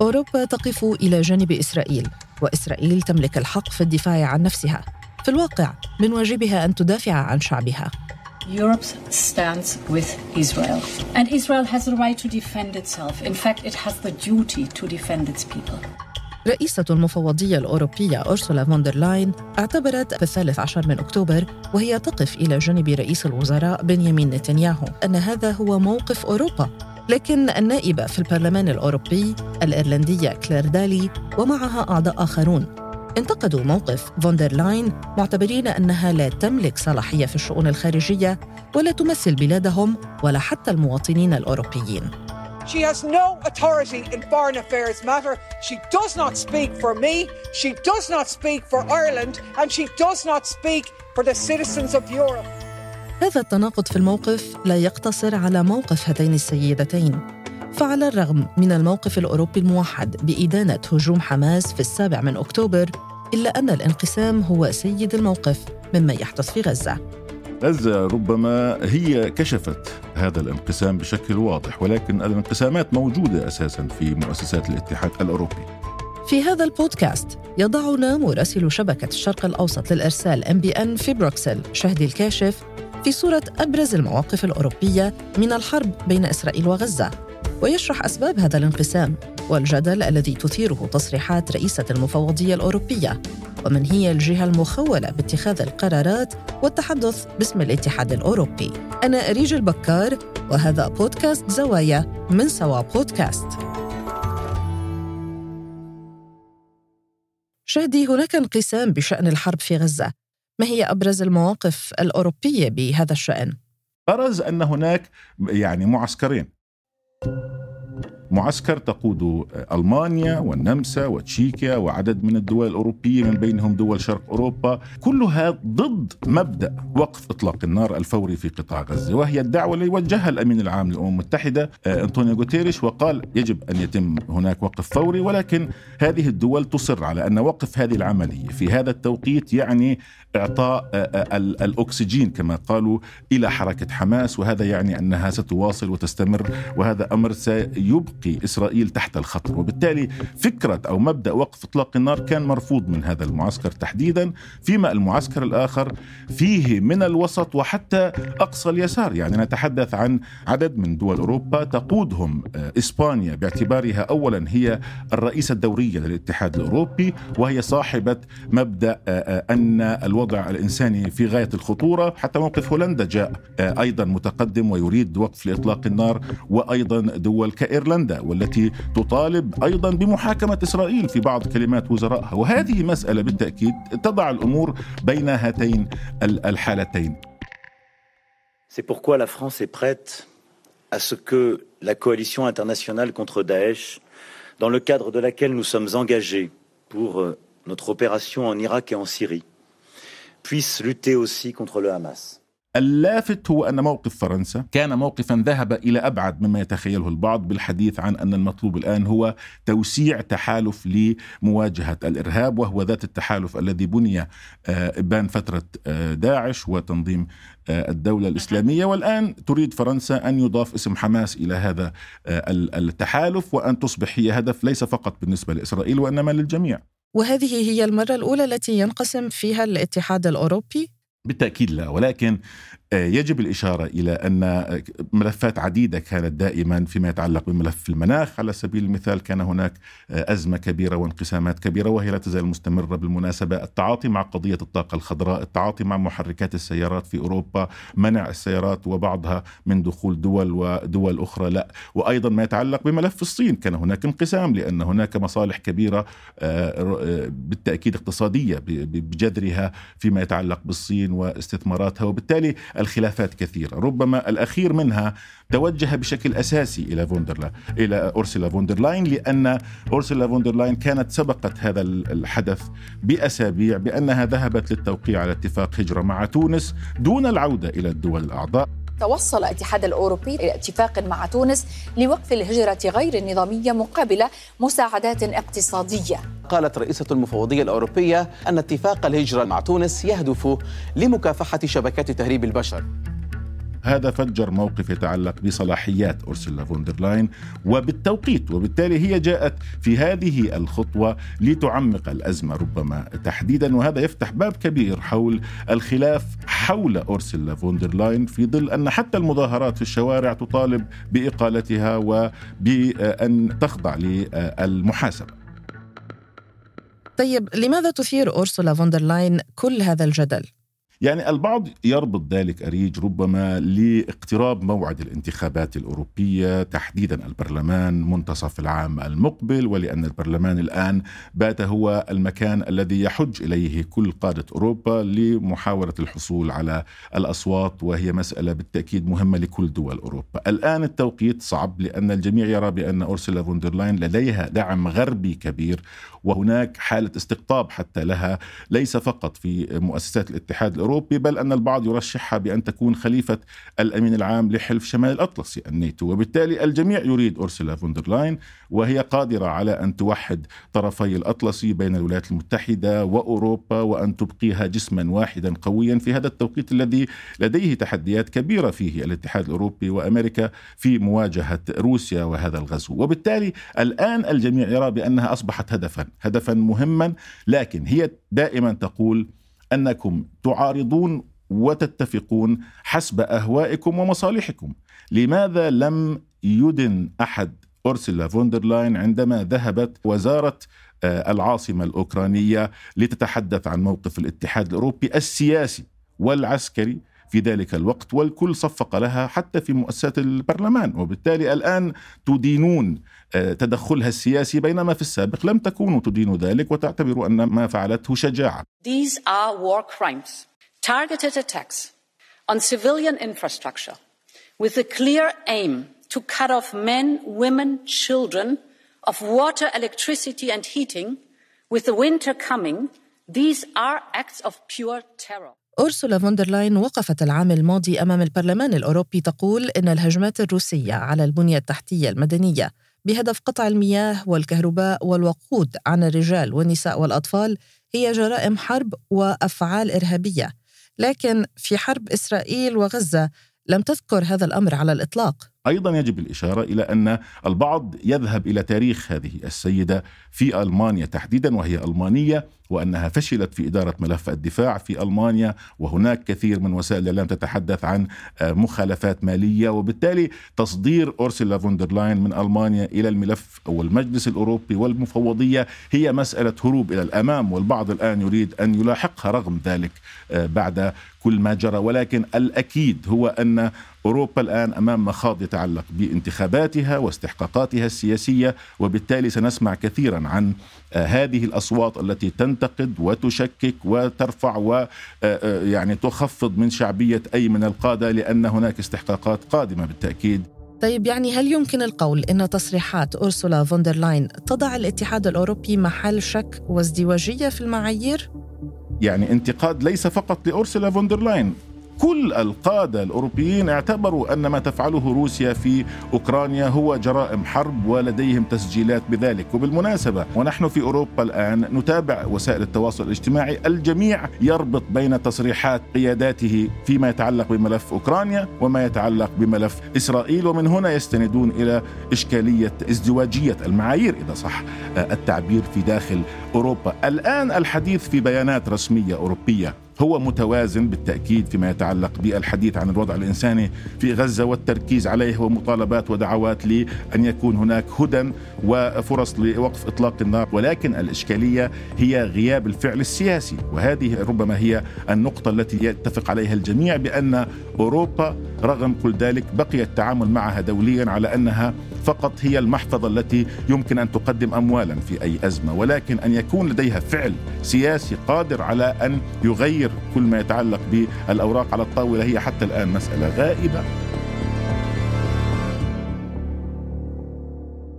أوروبا تقف إلى جانب إسرائيل وإسرائيل تملك الحق في الدفاع عن نفسها في الواقع من واجبها أن تدافع عن شعبها Europe stands with Israel. And Israel has the right to defend itself. In fact, it has the duty to defend its people. رئيسة المفوضية الأوروبية أرسولا فوندر لاين اعتبرت في الثالث عشر من أكتوبر وهي تقف إلى جانب رئيس الوزراء بنيامين نتنياهو أن هذا هو موقف أوروبا لكن النائبة في البرلمان الأوروبي الإيرلندية كلير دالي ومعها أعضاء آخرون انتقدوا موقف فوندر لاين معتبرين أنها لا تملك صلاحية في الشؤون الخارجية ولا تمثل بلادهم ولا حتى المواطنين الأوروبيين She has no authority in foreign affairs matter. She does not speak for me, she does not speak for Ireland, and she does not speak for the citizens of Europe. هذا التناقض في الموقف لا يقتصر على موقف هاتين السيدتين فعلى الرغم من الموقف الأوروبي الموحد بإدانة هجوم حماس في السابع من أكتوبر إلا أن الانقسام هو سيد الموقف مما يحدث في غزة. غزة ربما هي كشفت هذا الانقسام بشكل واضح ولكن الانقسامات موجودة أساسا في مؤسسات الاتحاد الأوروبي. في هذا البودكاست يضعنا مراسل شبكة الشرق الأوسط للإرسال إم بي إن في بروكسل شهدي الكاشف في صورة أبرز المواقف الأوروبية من الحرب بين إسرائيل وغزة. ويشرح أسباب هذا الانقسام والجدل الذي تثيره تصريحات رئيسة المفوضية الأوروبية. ومن هي الجهة المخولة باتخاذ القرارات والتحدث باسم الاتحاد الأوروبي. أنا أريج البكار وهذا بودكاست زوايا من سوا بودكاست. شهدي هناك انقسام بشأن الحرب في غزة. ما هي أبرز المواقف الأوروبية بهذا الشأن؟ برز أن هناك يعني معسكرين معسكر تقود ألمانيا والنمسا وتشيكيا وعدد من الدول الأوروبية من بينهم دول شرق أوروبا. كلها ضد مبدأ وقف إطلاق النار الفوري في قطاع غزة. وهي الدعوة اللي وجهها الأمين العام للأمم المتحدة آه، أنطونيو غوتيريش وقال يجب أن يتم هناك وقف فوري ولكن هذه الدول تصر على أن وقف هذه العملية. في هذا التوقيت يعني إعطاء آه، آه، الأكسجين كما قالوا إلى حركة حماس وهذا يعني أنها ستواصل وتستمر وهذا أمر سيبقي إسرائيل تحت الخطر. وبالتالي فكرة أو مبدأ وقف إطلاق النار كان مرفوض من هذا المعسكر تحديدا فيما المعسكر الآخر فيه من الوسط وحتى أقصى اليسار. يعني نتحدث عن عدد من دول أوروبا تقودهم آه، إسبانيا باعتبارها اولا هي الرئيسة الدورية للاتحاد الأوروبي وهي صاحبة مبدأ أن الوضع الوضع الإنساني في غاية الخطورة. حتى موقف هولندا جاء آه، أيضا متقدم ويريد وقف لإطلاق النار وأيضا دول كإيرلندا. والتي تطالب أيضا بمحاكمة إسرائيل في بعض كلمات وزرائها وهذه مسألة بالتأكيد تضع الأمور بين هاتين الحالتين C'est pourquoi la France est prête à ce que la coalition internationale contre Daesh, dans le cadre de laquelle nous sommes engagés pour euh, notre opération en Irak et en Syrie, puisse lutter aussi contre le Hamas. اللافت هو أن موقف فرنسا كان موقفا ذهب إلى أبعد مما يتخيله البعض بالحديث عن أن المطلوب الآن هو توسيع تحالف لمواجهة الإرهاب وهو ذات التحالف الذي بني آه، ابان فترة آه، داعش وتنظيم آه، الدولة الإسلامية والآن تريد فرنسا أن يضاف اسم حماس إلى هذا التحالف وأن تصبح هي هدف ليس فقط بالنسبة لإسرائيل وإنما للجميع. وهذه هي المرة الأولى التي ينقسم فيها الاتحاد الأوروبي؟ بالتأكيد لا ولكن يجب الإشارة إلى أن ملفات عديدة كانت دائما فيما يتعلق بملف المناخ. على سبيل المثال كان هناك آه، أزمة كبيرة وانقسامات كبيرة وهي لا تزال مستمرة بالمناسبة. التعاطي مع قضية الطاقة الخضراء التعاطي مع محركات السيارات في أوروبا منع السيارات وبعضها من دخول دول ودول أخرى. لا وأيضا ما يتعلق بملف الصين. كان هناك انقسام لأن هناك مصالح كبيرة آه، بالتأكيد اقتصادية بجذرها فيما يتعلق بالصين واستثماراتها. وبالتالي الخلافات كثيرة. ربما الأخير منها توجه بشكل أساسي إلى فوندرلا إلى أورسولا فوندرلاين لأن أورسولا فوندرلاين كانت سبقت هذا الحدث بأسابيع بأنها ذهبت للتوقيع على اتفاق هجرة مع تونس دون العودة إلى الدول الأعضاء. توصل الاتحاد الأوروبي إلى اتفاق مع تونس لوقف الهجرة غير النظامية مقابل مساعدات اقتصادية. قالت رئيسة المفوضية الأوروبية أن اتفاق الهجرة مع تونس يهدف لمكافحة شبكات تهريب البشر. هذا فجر موقف يتعلق بصلاحيات أرسلا فوندرلاين وبالتوقيت وبالتالي هي جاءت في هذه الخطوة لتعمق الأزمة ربما تحديدا وهذا يفتح باب كبير حول الخلاف حول أورسولا فوندرلاين في ظل أن حتى المظاهرات في الشوارع تطالب بإقالتها وبأن تخضع للمحاسبة طيب لماذا تثير أورسولا فوندرلاين كل هذا الجدل؟ يعني البعض يربط ذلك أريج ربما لاقتراب موعد الانتخابات الأوروبية تحديدا البرلمان منتصف العام المقبل ولأن البرلمان الآن بات هو المكان الذي يحج إليه كل قادة أوروبا لمحاولة الحصول على الأصوات وهي مسألة بالتأكيد مهمة لكل دول أوروبا. الآن التوقيت صعب لأن الجميع يرى بأن أورسولا فوندرلاين لديها دعم غربي كبير وهناك حالة استقطاب حتى لها ليس فقط في مؤسسات الاتحاد الأوروبي بل أن البعض يرشحها بأن تكون خليفة الأمين العام لحلف شمال الأطلسي الناتو وبالتالي الجميع يريد أورسولا فوندرلاين وهي قادرة على أن توحد طرفي الأطلسي بين الولايات المتحدة وأوروبا وأن تبقيها جسما واحدا قويا في هذا التوقيت الذي لديه تحديات كبيرة فيه الاتحاد الأوروبي وأمريكا في مواجهة روسيا وهذا الغزو. وبالتالي الآن الجميع يرى بأنها أصبحت هدفا هدفا مهما لكن هي دائما تقول أنكم تعارضون وتتفقون حسب أهوائكم ومصالحكم. لماذا لم يدن أحد أرسلا فوندرلاين عندما ذهبت وزارة آه، العاصمة الأوكرانية لتتحدث عن موقف الاتحاد الأوروبي السياسي والعسكري في ذلك الوقت والكل صفق لها حتى في مؤسسات البرلمان وبالتالي الآن تدينون آه، تدخلها السياسي بينما في السابق لم تكونوا تدينوا ذلك وتعتبروا أن ما فعلته شجاعة These are war crimes targeted attacks on civilian infrastructure with a clear aim to cut off men, women, children of water, electricity and heating with the winter coming These are acts of pure terror. أرسولا فوندرلاين وقفت العام الماضي أمام البرلمان الأوروبي تقول إن الهجمات الروسية على البنية التحتية المدنية بهدف قطع المياه والكهرباء والوقود عن الرجال والنساء والأطفال هي جرائم حرب وأفعال إرهابية. لكن في حرب إسرائيل وغزة لم تذكر هذا الأمر على الإطلاق. أيضا يجب الإشارة إلى أن البعض يذهب إلى تاريخ هذه السيدة في ألمانيا تحديدا وهي ألمانية وأنها فشلت في إدارة ملف الدفاع في ألمانيا وهناك كثير من وسائل الاعلام تتحدث عن آه، مخالفات مالية وبالتالي تصدير اورسولا فوندرلاين من ألمانيا إلى الملف أو المجلس الأوروبي والمفوضية هي مسألة هروب إلى الأمام والبعض الآن يريد أن يلاحقها رغم ذلك آه، بعد كل ما جرى. ولكن الأكيد هو أن أوروبا الآن أمام مخاض يتعلق بانتخاباتها واستحقاقاتها السياسية وبالتالي سنسمع كثيرا عن آه، هذه الأصوات التي تنتقد وتشكك وترفع ويعني آه، آه، تخفض من شعبية أي من القادة لأن هناك استحقاقات قادمة بالتأكيد طيب يعني هل يمكن القول إن تصريحات أورسولا فوندرلاين تضع الاتحاد الأوروبي محل شك وازدواجية في المعايير؟ يعني انتقاد ليس فقط لأورسولا فوندرلاين كل القادة الأوروبيين اعتبروا أن ما تفعله روسيا في أوكرانيا هو جرائم حرب ولديهم تسجيلات بذلك. وبالمناسبة ونحن في أوروبا الآن نتابع وسائل التواصل الاجتماعي الجميع يربط بين تصريحات قياداته فيما يتعلق بملف أوكرانيا وما يتعلق بملف إسرائيل ومن هنا يستندون إلى إشكالية ازدواجية المعايير إذا صح التعبير في داخل أوروبا. الآن الحديث في بيانات رسمية أوروبية. هو متوازن بالتأكيد فيما يتعلق بالحديث عن الوضع الإنساني في غزة والتركيز عليه ومطالبات ودعوات لأن يكون هناك هدى وفرص لوقف إطلاق النار ولكن الإشكالية هي غياب الفعل السياسي وهذه ربما هي النقطة التي يتفق عليها الجميع بأن أوروبا رغم كل ذلك بقي التعامل معها دوليا على أنها فقط هي المحفظة التي يمكن أن تقدم اموالا في أي أزمة ولكن أن يكون لديها فعل سياسي قادر على أن يغير كل ما يتعلق بالأوراق على الطاولة هي حتى الآن مسألة غائبة.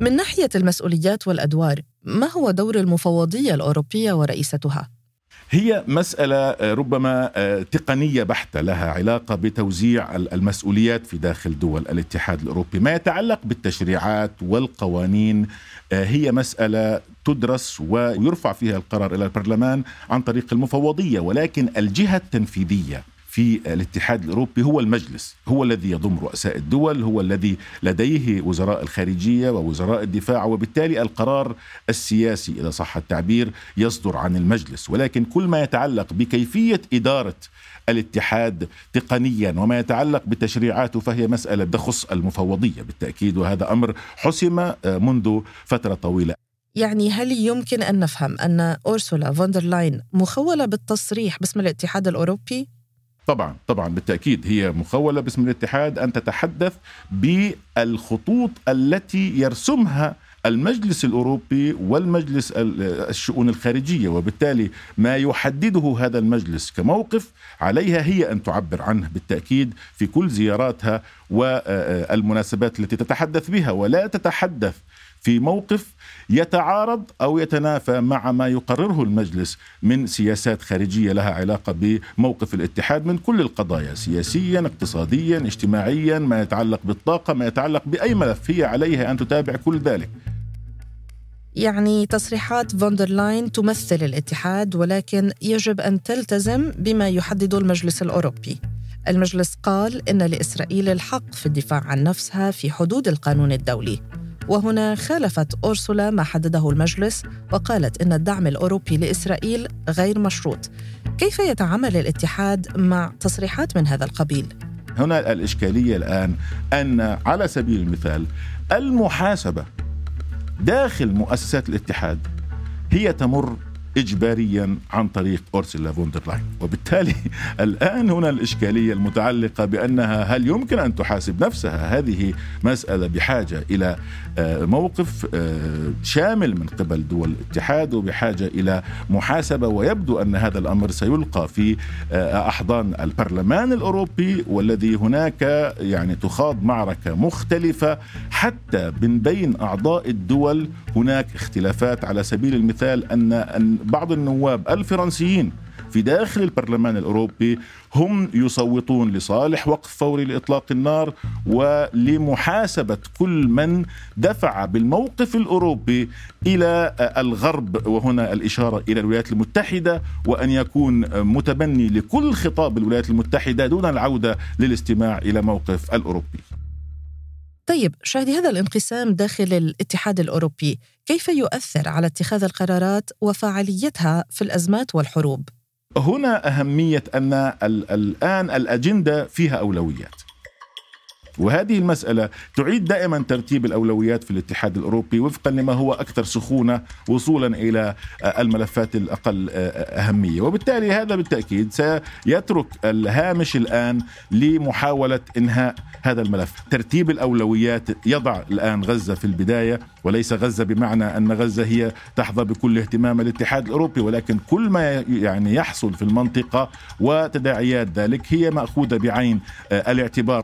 من ناحية المسؤوليات والأدوار ما هو دور المفوضية الأوروبية ورئيستها؟ هي مسألة آه، ربما آه، تقنية بحتة لها علاقة بتوزيع المسؤوليات في داخل دول الاتحاد الأوروبي. ما يتعلق بالتشريعات والقوانين آه، هي مسألة تدرس ويرفع فيها القرار إلى البرلمان عن طريق المفوضية ولكن الجهة التنفيذية في الاتحاد الأوروبي هو المجلس، هو الذي يضم رؤساء الدول، هو الذي لديه وزراء الخارجية ووزراء الدفاع وبالتالي القرار السياسي اذا صح التعبير يصدر عن المجلس، ولكن كل ما يتعلق بكيفية إدارة الاتحاد تقنيا وما يتعلق بتشريعاته فهي مسألة تخص المفوضية. بالتأكيد وهذا أمر حسم آه، منذ فترة طويلة. يعني هل يمكن أن نفهم أن أورسولا فوندرلاين مخولة بالتصريح باسم الاتحاد الأوروبي؟ طبعا طبعا بالتأكيد هي مخولة باسم الاتحاد أن تتحدث بالخطوط التي يرسمها المجلس الأوروبي والمجلس الشؤون الخارجية وبالتالي ما يحدده هذا المجلس كموقف عليها هي أن تعبر عنه بالتأكيد في كل زياراتها والمناسبات التي تتحدث بها. ولا تتحدث في موقف يتعارض أو يتنافى مع ما يقرره المجلس من سياسات خارجية لها علاقة بموقف الاتحاد من كل القضايا سياسيا اقتصاديا اجتماعيا ما يتعلق بالطاقة ما يتعلق بأي ملف هي عليها أن تتابع كل ذلك يعني تصريحات فوندرلاين تمثل الاتحاد ولكن يجب أن تلتزم بما يحدد المجلس الأوروبي. المجلس قال إن لإسرائيل الحق في الدفاع عن نفسها في حدود القانون الدولي. وهنا خالفت أورسولا ما حدده المجلس وقالت إن الدعم الأوروبي لإسرائيل غير مشروط. كيف يتعامل الاتحاد مع تصريحات من هذا القبيل؟ هنا الإشكالية الآن أن على سبيل المثال المحاسبة داخل مؤسسات الاتحاد هي تمر إجباريا عن طريق أورسولا فوندرلاين وبالتالي الآن هنا الإشكالية المتعلقة بأنها هل يمكن أن تحاسب نفسها؟ هذه مسألة بحاجة إلى آه، موقف آه، شامل من قبل دول الاتحاد وبحاجة إلى محاسبة. ويبدو أن هذا الأمر سيلقى في آه، أحضان البرلمان الأوروبي والذي هناك يعني تخاض معركة مختلفة. حتى من بين أعضاء الدول هناك اختلافات. على سبيل المثال أن بعض النواب الفرنسيين في داخل البرلمان الأوروبي هم يصوتون لصالح وقف فوري لإطلاق النار ولمحاسبة كل من دفع بالموقف الأوروبي إلى الغرب وهنا الإشارة إلى الولايات المتحدة وأن يكون متبني لكل خطاب الولايات المتحدة دون العودة للاستماع إلى موقف الأوروبي. طيب شاهدي هذا الانقسام داخل الاتحاد الأوروبي كيف يؤثر على اتخاذ القرارات وفاعليتها في الأزمات والحروب؟ هنا أهمية أن الآن الأجندة فيها أولويات. وهذه المسألة تعيد دائما ترتيب الأولويات في الاتحاد الأوروبي وفقا لما هو أكثر سخونة وصولا إلى الملفات الأقل أهمية. وبالتالي هذا بالتأكيد سيترك الهامش الآن لمحاولة إنهاء هذا الملف. ترتيب الأولويات يضع الآن غزة في البداية وليس غزة بمعنى أن غزة هي تحظى بكل اهتمام الاتحاد الأوروبي ولكن كل ما يعني يحصل في المنطقة وتداعيات ذلك هي مأخوذة بعين الاعتبار.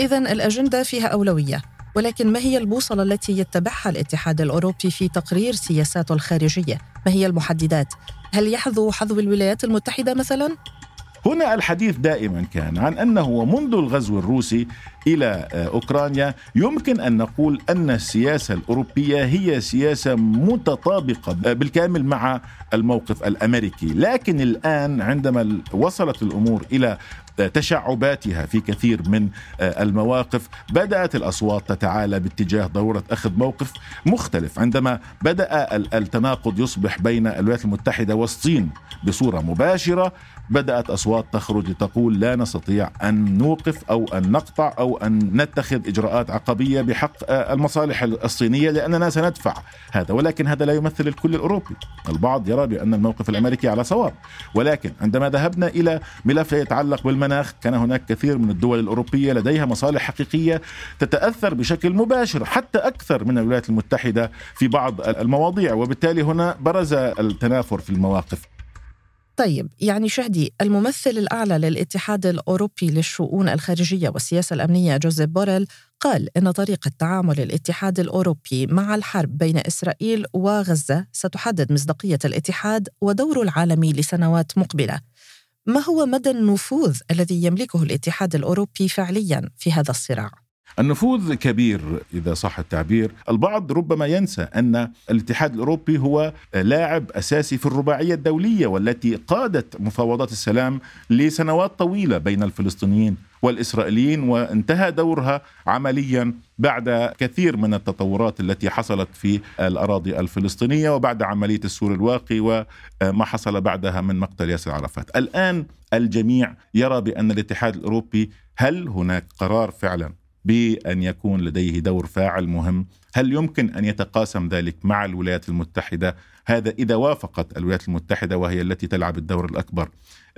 إذا الأجندة فيها أولوية ولكن ما هي البوصلة التي يتبعها الاتحاد الأوروبي في تقرير سياساته الخارجية؟ ما هي المحددات؟ هل يحظو حظو الولايات المتحدة مثلاً؟ هنا الحديث دائما كان عن أنه منذ الغزو الروسي إلى أوكرانيا يمكن أن نقول أن السياسة الأوروبية هي سياسة متطابقة بالكامل مع الموقف الأمريكي، لكن الآن عندما وصلت الأمور إلى تشعباتها في كثير من آه، المواقف. بدأت الأصوات تتعالى باتجاه ضروره أخذ موقف مختلف. عندما بدأ التناقض يصبح بين الولايات المتحدة والصين بصورة مباشرة بدأت أصوات تخرج لتقول لا نستطيع أن نوقف أو أن نقطع أو أن نتخذ إجراءات عقبيه بحق آه، المصالح الصينية لأننا سندفع هذا. ولكن هذا لا يمثل الكل الأوروبي. البعض يرى بأن الموقف الأمريكي على صواب. ولكن عندما ذهبنا إلى ملف يتعلق بالمناخ كان هناك كثير من الدول الأوروبية لديها مصالح حقيقية تتأثر بشكل مباشر حتى أكثر من الولايات المتحدة في بعض المواضيع وبالتالي هنا برز التنافر في المواقف. طيب يعني شهدي الممثل الأعلى للاتحاد الأوروبي للشؤون الخارجية والسياسة الأمنية جوزيف بوريل قال إن طريقة تعامل الاتحاد الأوروبي مع الحرب بين إسرائيل وغزة ستحدد مصداقية الاتحاد ودوره العالمي لسنوات مقبلة. ما هو مدى النفوذ الذي يملكه الاتحاد الأوروبي فعليا في هذا الصراع؟ النفوذ كبير إذا صح التعبير، البعض ربما ينسى أن الاتحاد الأوروبي هو لاعب أساسي في الرباعية الدولية والتي قادت مفاوضات السلام لسنوات طويلة بين الفلسطينيين والإسرائيليين وانتهى دورها عمليا بعد كثير من التطورات التي حصلت في الأراضي الفلسطينية وبعد عملية السور الواقي وما حصل بعدها من مقتل ياسر عرفات. الآن الجميع يرى بأن الاتحاد الأوروبي هل هناك قرار فعلا بأن يكون لديه دور فاعل مهم؟ هل يمكن أن يتقاسم ذلك مع الولايات المتحدة؟ هذا إذا وافقت الولايات المتحدة وهي التي تلعب الدور الأكبر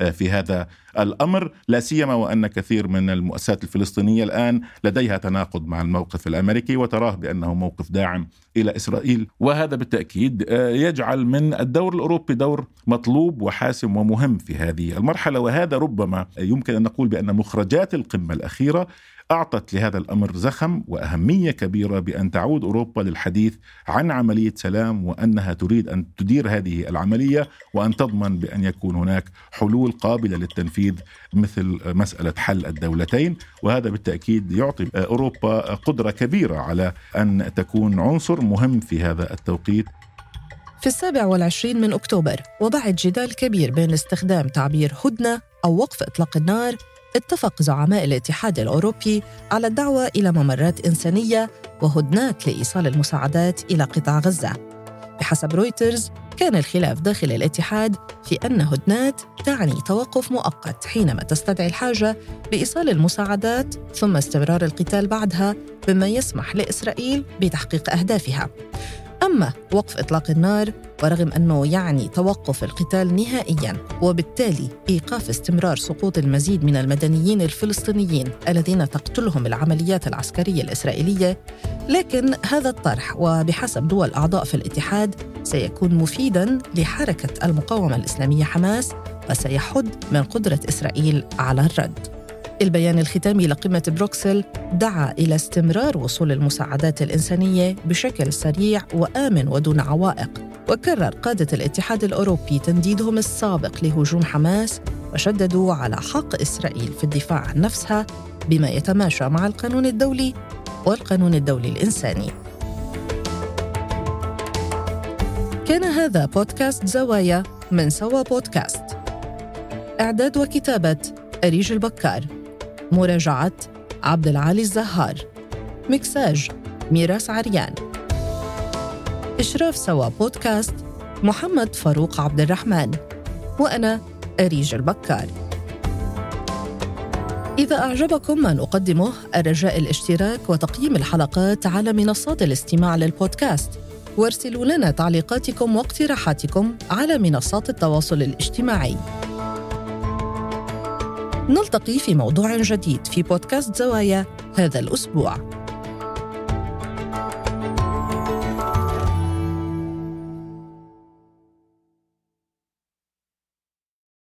آه، في هذا الأمر لا سيما وأن كثير من المؤسسات الفلسطينية الآن لديها تناقض مع الموقف الأمريكي وتراه بأنه موقف داعم إلى إسرائيل وهذا بالتأكيد آه، يجعل من الدور الأوروبي دور مطلوب وحاسم ومهم في هذه المرحلة وهذا ربما يمكن أن نقول بأن مخرجات القمة الأخيرة أعطت لهذا الأمر زخم وأهمية كبيرة بأن تعود أوروبا للحديث عن عملية سلام وأنها تريد أن تدير هذه العملية وأن تضمن بأن يكون هناك حلول قابلة للتنفيذ مثل مسألة حل الدولتين وهذا بالتأكيد يعطي أوروبا قدرة كبيرة على أن تكون عنصر مهم في هذا التوقيت. في السابع والعشرين من أكتوبر وبعد جدال كبير بين استخدام تعبير هدنة أو وقف إطلاق النار اتفق زعماء الاتحاد الأوروبي على الدعوة إلى ممرات إنسانية وهدنات لإيصال المساعدات إلى قطاع غزة. بحسب رويترز كان الخلاف داخل الاتحاد في أن هدنات تعني توقف مؤقت حينما تستدعي الحاجة بإيصال المساعدات ثم استمرار القتال بعدها بما يسمح لإسرائيل بتحقيق أهدافها. أما وقف إطلاق النار ورغم أنه يعني توقف القتال نهائياً وبالتالي إيقاف استمرار سقوط المزيد من المدنيين الفلسطينيين الذين تقتلهم العمليات العسكرية الإسرائيلية لكن هذا الطرح وبحسب دول أعضاء في الاتحاد سيكون مفيداً لحركة المقاومة الإسلامية حماس وسيحد من قدرة إسرائيل على الرد. البيان الختامي لقمة بروكسل دعا إلى استمرار وصول المساعدات الإنسانية بشكل سريع وآمن ودون عوائق. وكرر قادة الاتحاد الأوروبي تنديدهم السابق لهجوم حماس وشددوا على حق إسرائيل في الدفاع عن نفسها بما يتماشى مع القانون الدولي والقانون الدولي الإنساني. كان هذا بودكاست زوايا من سوا بودكاست. إعداد وكتابة أريج البكار. مراجعة عبد العالي الزهار. مكساج ميراس عريان. إشراف سوا بودكاست محمد فاروق عبد الرحمن. وأنا أريج البكار. إذا أعجبكم ما نقدمه الرجاء الاشتراك وتقييم الحلقات على منصات الاستماع للبودكاست. وارسلوا لنا تعليقاتكم واقتراحاتكم على منصات التواصل الاجتماعي. نلتقي في موضوع جديد في بودكاست زوايا هذا الأسبوع.